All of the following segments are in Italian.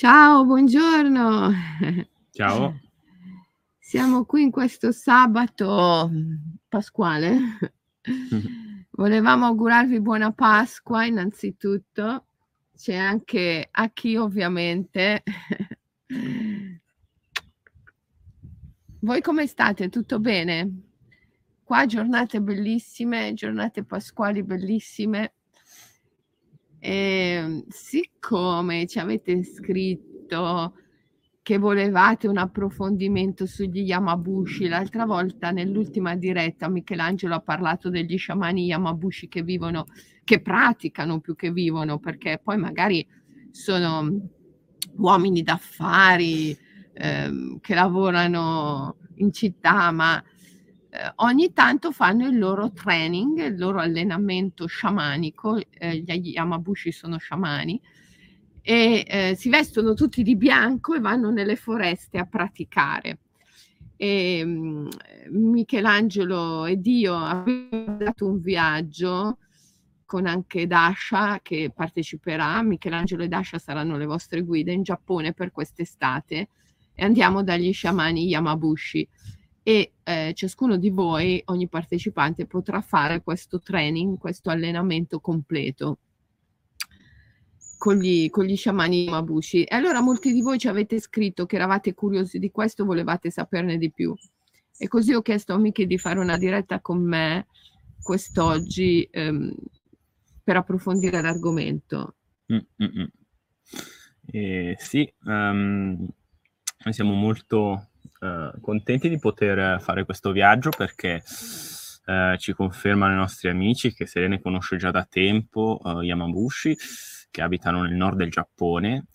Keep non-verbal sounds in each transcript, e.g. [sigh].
Ciao, buongiorno. Ciao. [laughs] Siamo qui in questo sabato pasquale. [laughs] Volevamo augurarvi buona Pasqua innanzitutto. C'è anche a chi ovviamente. Voi come state? Tutto bene? Qua giornate bellissime, giornate pasquali bellissime. E ehm, siccome ci avete scritto che volevate un approfondimento sugli Yamabushi, l'altra volta nell'ultima diretta Michelangelo ha parlato degli sciamani Yamabushi che vivono, che praticano più che vivono, perché poi magari sono uomini d'affari ehm, che lavorano in città, ma eh, ogni tanto fanno il loro training, il loro allenamento sciamanico, eh, gli Yamabushi sono sciamani, e eh, si vestono tutti di bianco e vanno nelle foreste a praticare. E, um, Michelangelo ed io abbiamo dato un viaggio con anche Dasha che parteciperà. Michelangelo e Dasha saranno le vostre guide in Giappone per quest'estate e andiamo dagli sciamani Yamabushi e eh, ciascuno di voi, ogni partecipante, potrà fare questo training, questo allenamento completo con gli, con gli sciamani Mabushi. E allora molti di voi ci avete scritto che eravate curiosi di questo, volevate saperne di più. E così ho chiesto a Miki di fare una diretta con me quest'oggi ehm, per approfondire l'argomento. Mm-mm. Eh, sì, um, noi siamo molto eh, contenti di poter fare questo viaggio perché uh, ci confermano i nostri amici che Selene conosce già da tempo, uh, Yamabushi, che abitano nel nord del Giappone,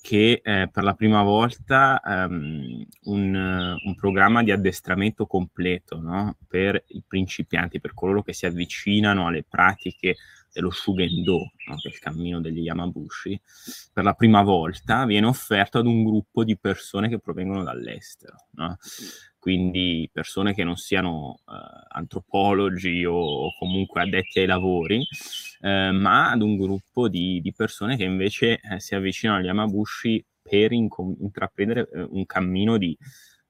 che eh, per la prima volta um, un, un, programma di addestramento completo no? per i principianti, per coloro che si avvicinano alle pratiche dello Shugendo, no? che è il cammino degli Yamabushi, per la prima volta viene offerto ad un gruppo di persone che provengono dall'estero. No? Quindi persone che non siano uh, antropologi o, comunque addetti ai lavori, uh, ma ad un gruppo di, di persone che invece uh, si avvicinano agli Yamabushi per intraprendere un cammino di,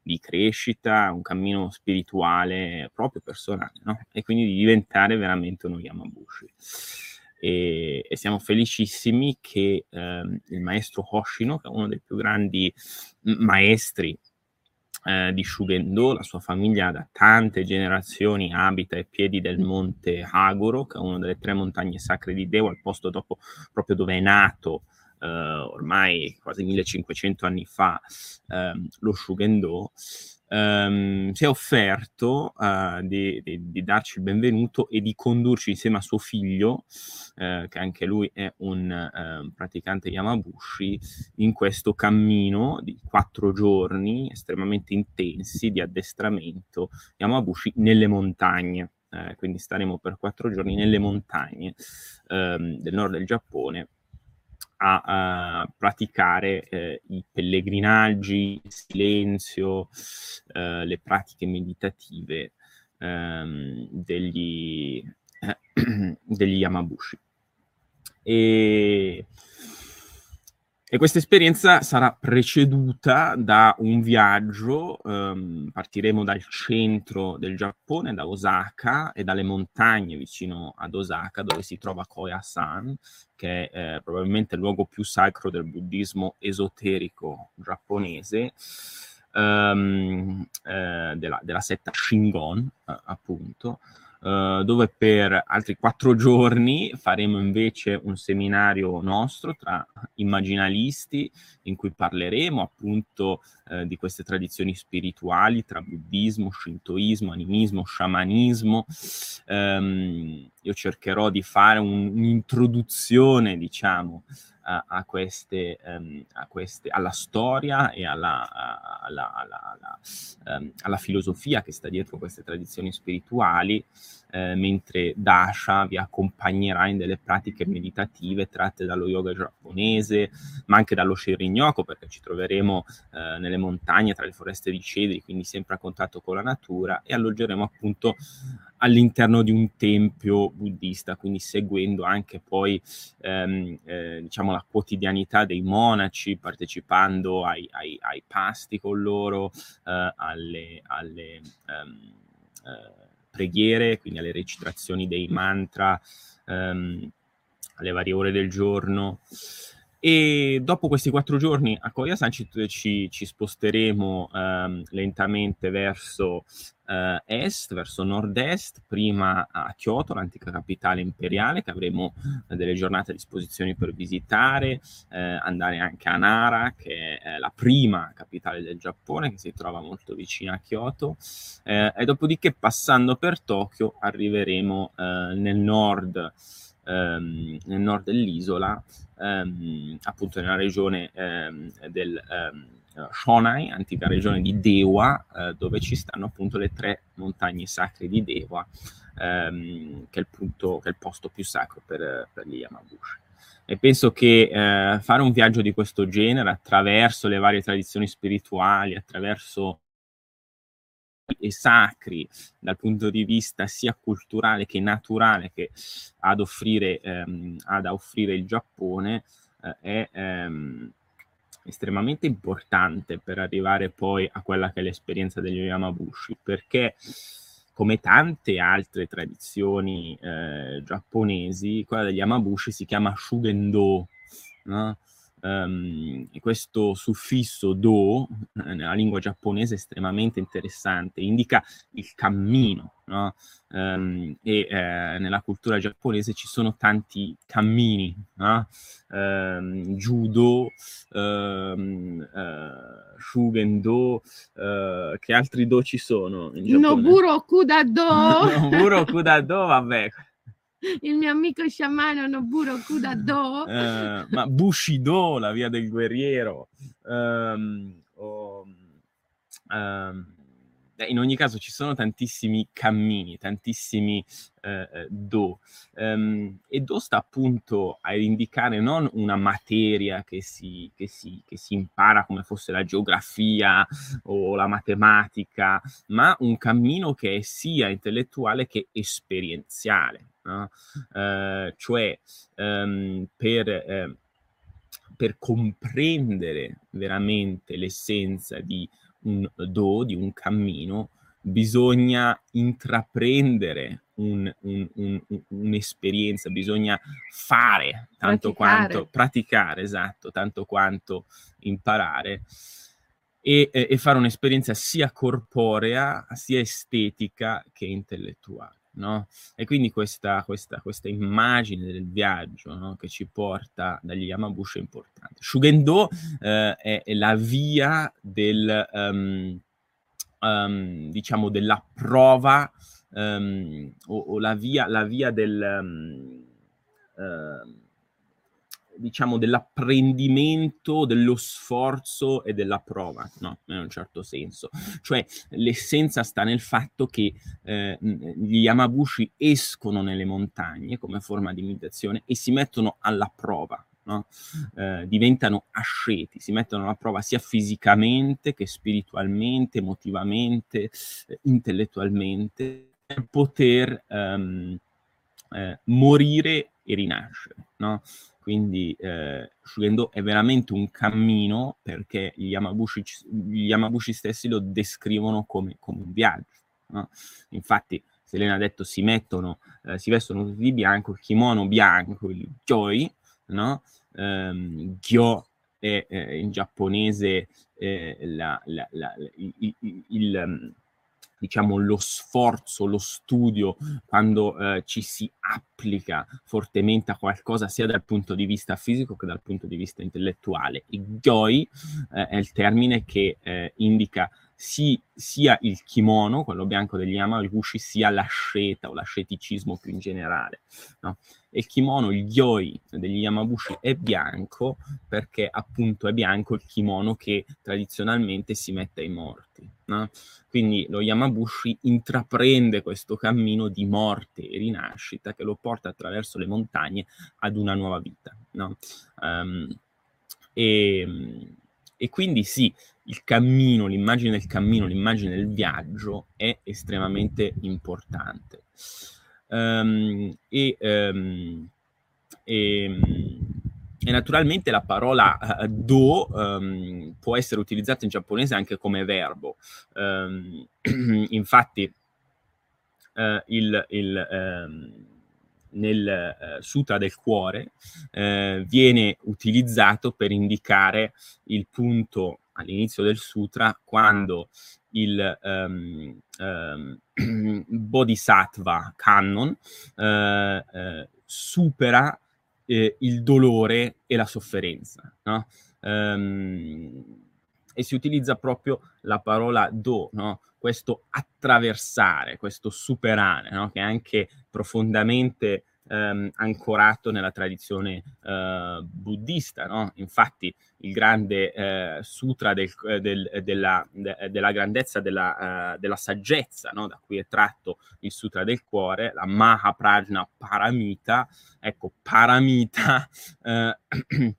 di crescita, un cammino spirituale proprio personale, no? E quindi di diventare veramente uno Yamabushi. E, e siamo felicissimi che ehm, il maestro Hoshino, che è uno dei più grandi maestri eh, di Shugendo, la sua famiglia da tante generazioni abita ai piedi del monte Hagoro, che è una delle tre montagne sacre di Dewa, al posto dopo proprio dove è nato eh, ormai quasi 1500 anni fa ehm, lo Shugendo, ehm, si è offerto uh, di, di, di, darci il benvenuto e di condurci insieme a suo figlio, eh, che anche lui è un eh, praticante Yamabushi, in questo cammino di quattro giorni estremamente intensi di addestramento Yamabushi nelle montagne. Eh, quindi staremo per quattro giorni nelle montagne ehm, del nord del Giappone a, a praticare eh, i pellegrinaggi, il silenzio, eh, le pratiche meditative ehm, degli, [clears throat] degli Yamabushi. E e questa esperienza sarà preceduta da un viaggio, um, partiremo dal centro del Giappone, da Osaka e dalle montagne vicino ad Osaka, dove si trova Koyasan, che è eh, probabilmente il luogo più sacro del buddismo esoterico giapponese, um, eh, della, della, setta Shingon, eh, appunto. Uh, dove per altri quattro giorni faremo invece un seminario nostro tra immaginalisti in cui parleremo appunto uh, di queste tradizioni spirituali tra buddismo, shintoismo, animismo, sciamanismo. Um, io cercherò di fare un, un'introduzione, diciamo, a, a, queste, um, a, queste, alla storia e alla, alla, alla, um, alla, filosofia che sta dietro queste tradizioni spirituali, eh, mentre Dasha vi accompagnerà in delle pratiche meditative tratte dallo yoga giapponese, ma anche dallo Shirinyoko, perché ci troveremo eh, nelle montagne tra le foreste di cedri, quindi sempre a contatto con la natura, e alloggeremo appunto all'interno di un tempio buddista, quindi seguendo anche poi ehm, eh, diciamo la quotidianità dei monaci, partecipando ai, ai, ai pasti con loro, eh, alle, alle ehm, eh, preghiere, quindi alle recitazioni dei mantra, ehm, alle varie ore del giorno. E dopo questi quattro giorni a Koyasan ci, ci, ci sposteremo ehm, lentamente verso eh, est, verso nord-est, prima a Kyoto, l'antica capitale imperiale, che avremo eh, delle giornate a disposizione per visitare, eh, andare anche a Nara, che è la prima capitale del Giappone, che si trova molto vicina a Kyoto, eh, e dopodiché passando per Tokyo arriveremo eh, nel nord ehm, nel nord dell'isola, ehm, appunto nella regione ehm, del ehm, Shonai, antica regione di Dewa, eh, dove ci stanno appunto le tre montagne sacre di Dewa, ehm, che, è il punto, che è il posto più sacro per, per gli Yamabushi. E penso che eh, fare un viaggio di questo genere attraverso le varie tradizioni spirituali, attraverso e sacri dal punto di vista sia culturale che naturale che ad offrire, ehm, ad offrire il Giappone eh, è ehm, estremamente importante per arrivare poi a quella che è l'esperienza degli Yamabushi, perché come tante altre tradizioni eh, giapponesi, quella degli Yamabushi si chiama Shugendo, no? Um, questo suffisso do eh, nella lingua giapponese è estremamente interessante, indica il cammino, no? um, e eh, nella cultura giapponese ci sono tanti cammini, no? um, judo, uh, shugendo, uh, che altri do ci sono? Noburo Kudado! [laughs] Noburo Kudado, vabbè, il mio amico sciamano Noburo Kudado. Uh, ma Bushido, la via del guerriero. Um, oh, um, in ogni caso ci sono tantissimi cammini, tantissimi eh, do. Um, e do sta appunto a indicare non una materia che si, che, si, che si impara come fosse la geografia o la matematica, ma un cammino che è sia intellettuale che esperienziale no? eh, cioè ehm, per, eh, per comprendere veramente l'essenza di un do, di un cammino, bisogna intraprendere un, un, un, un'esperienza, bisogna fare tanto praticare. quanto praticare, esatto, tanto quanto imparare e, e fare un'esperienza sia corporea, sia estetica che intellettuale no? E quindi questa, questa, questa immagine del viaggio no? che ci porta dagli Yamabushi è importante. Shugendo eh, è, è, la via del, um, um, diciamo, della prova um, o, o, la via, la via del... Uh, diciamo, dell'apprendimento, dello sforzo e della prova, no, in un certo senso. Cioè, l'essenza sta nel fatto che eh, gli Yamabushi escono nelle montagne come forma di meditazione e si mettono alla prova, no? eh, diventano asceti, si mettono alla prova sia fisicamente che spiritualmente, emotivamente, eh, intellettualmente, per poter ehm, eh, morire e rinascere. No? Quindi eh, Shugendo è veramente un cammino perché gli Yamabushi, gli Yamabushi stessi lo descrivono come, come un viaggio. No? Infatti, Selena ha detto si mettono, eh, si vestono tutti di bianco, il kimono bianco, il gyoi, no? Um, gyo è eh, in giapponese eh, la, la, la, il, il, il diciamo, lo sforzo, lo studio, quando eh, ci si applica fortemente a qualcosa sia dal punto di vista fisico che dal punto di vista intellettuale. Il gyoi eh, è il termine che eh, indica si, sia il kimono, quello bianco degli Yamabushi, sia l'asceta o l'asceticismo più in generale. No? E il kimono, il gyoi degli Yamabushi è bianco perché appunto è bianco il kimono che tradizionalmente si mette ai morti. No? Quindi lo Yamabushi intraprende questo cammino di morte e rinascita che lo porta attraverso le montagne ad una nuova vita. No? Um, e, e quindi sì, il cammino, l'immagine del cammino, l'immagine del viaggio è estremamente importante. Um, e, um, e, e, naturalmente la parola uh, do um, può essere utilizzata in giapponese anche come verbo. [clears throat] infatti, uh, il, il nel eh, Sutra del cuore eh, viene utilizzato per indicare il punto all'inizio del sutra quando il um, um, [clears throat] Bodhisattva Kannon eh, eh, supera eh, il dolore e la sofferenza. No? Um, e si utilizza proprio la parola do, no? questo attraversare, questo superare, no? che è anche profondamente ehm, ancorato nella tradizione eh, buddista. No? Infatti il grande eh, sutra del, eh, del, della, de, della, grandezza della, uh, della saggezza, no? da cui è tratto il sutra del cuore, la Mahaprajna Paramita, ecco, Paramita... Eh, [clears throat]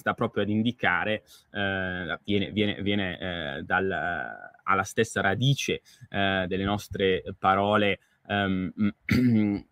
sta proprio ad indicare, eh, viene, viene, viene eh, dal, alla stessa radice eh, delle nostre parole um, [clears throat]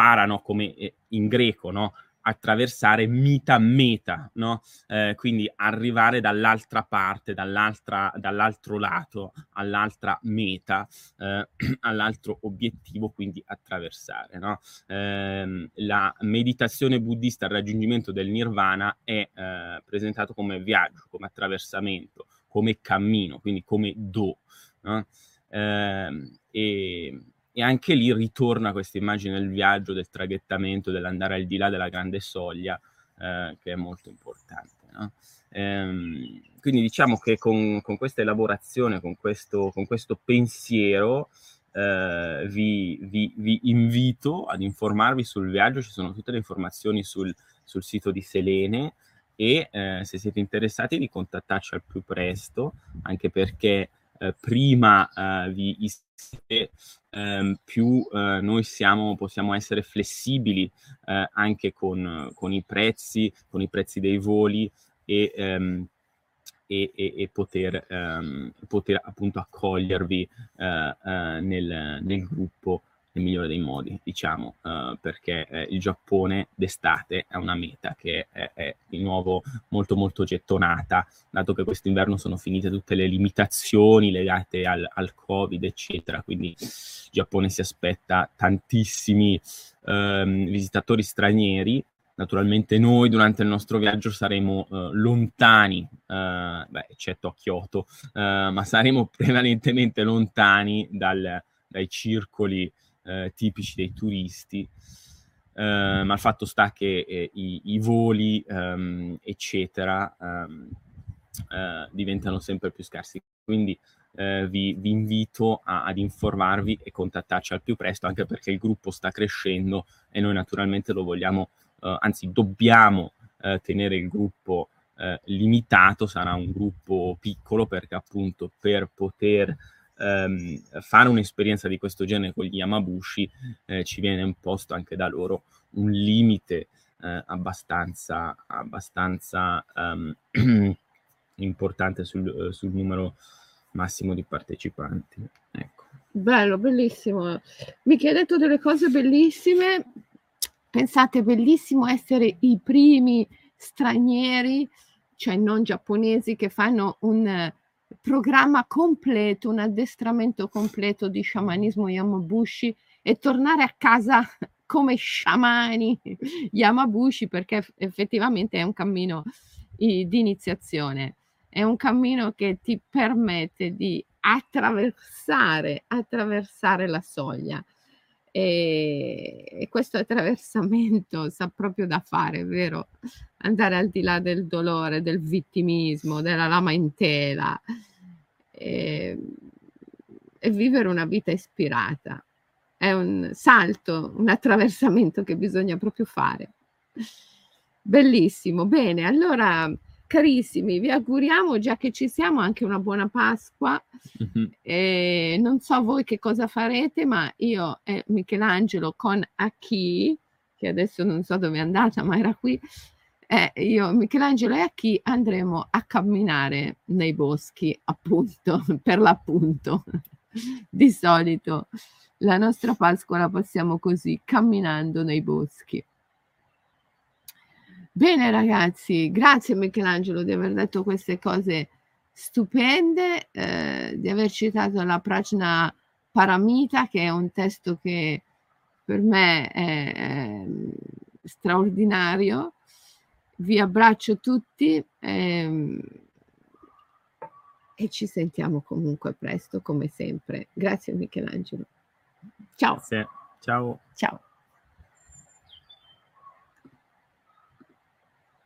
parano come eh, in greco, no? attraversare mita meta, no? Eh, quindi arrivare dall'altra parte, dall'altra, dall'altro lato, all'altra meta, eh, [clears throat] all'altro obiettivo, quindi attraversare. No? Eh, la meditazione buddista al raggiungimento del nirvana è eh, presentato come viaggio, come attraversamento, come cammino, quindi come do. No? Ehm, e e anche lì ritorna questa immagine del viaggio, del traghettamento, dell'andare al di là della grande soglia, eh, che è molto importante. No? Ehm, quindi diciamo che con, con, questa elaborazione, con questo, con questo pensiero, eh, vi, vi, vi, invito ad informarvi sul viaggio, ci sono tutte le informazioni sul, sul sito di Selene e eh, se siete interessati di contattarci al più presto, anche perché eh, prima eh, vi iscrivete, ehm, più eh, noi siamo, possiamo essere flessibili eh, anche con, con, i prezzi, con i prezzi dei voli e, ehm, e, e, poter, ehm, poter, appunto accogliervi eh, nel, nel gruppo nel migliore dei modi, diciamo, uh, perché eh, il Giappone d'estate è una meta che è, è, di nuovo molto molto gettonata, dato che quest'inverno sono finite tutte le limitazioni legate al, al Covid, eccetera, quindi il Giappone si aspetta tantissimi um, visitatori stranieri. Naturalmente noi durante il nostro viaggio saremo uh, lontani, uh, beh, eccetto a Kyoto, ma saremo [laughs] prevalentemente lontani dal, dai circoli eh, tipici dei turisti, eh, ma il fatto sta che eh, i, i, voli, ehm, eccetera, ehm, eh, diventano sempre più scarsi. Quindi eh, vi, vi, invito a, ad informarvi e contattarci al più presto, anche perché il gruppo sta crescendo e noi naturalmente lo vogliamo, eh, anzi dobbiamo tenere il gruppo limitato, sarà un gruppo piccolo perché appunto per poter ehm, fare un'esperienza di questo genere con gli Yamabushi eh, ci viene imposto anche da loro un limite eh, abbastanza, abbastanza um, [clears throat] importante sul, eh, sul, numero massimo di partecipanti. Ecco. Bello, bellissimo. Mi hai detto delle cose bellissime. Pensate, bellissimo essere i primi stranieri, cioè non giapponesi, che fanno un programma completo, un addestramento completo di sciamanismo Yamabushi e tornare a casa [laughs] come sciamani Yamabushi perché effettivamente è un cammino di iniziazione, è un cammino che ti permette di attraversare, attraversare la soglia. E, e, questo attraversamento sa proprio da fare, vero? Andare al di là del dolore, del vittimismo, della lamentela e, e vivere una vita ispirata. È un salto, un attraversamento che bisogna proprio fare. Bellissimo, bene, allora carissimi, vi auguriamo già che ci siamo anche una buona Pasqua. Mm-hmm. E non so voi che cosa farete, ma io e Michelangelo con Aki, che adesso non so dove è andata, ma era qui, eh, io, Michelangelo e Aki andremo a camminare nei boschi, appunto, [laughs] per l'appunto. Di solito la nostra Pasqua la passiamo così, camminando nei boschi. Bene ragazzi, grazie Michelangelo di aver detto queste cose stupende, eh, di aver citato la Prajna Paramita, che è un testo che per me è, è straordinario. Vi abbraccio tutti e, ehm, e ci sentiamo comunque presto, come sempre. Grazie Michelangelo. Ciao. Grazie. Ciao. Ciao.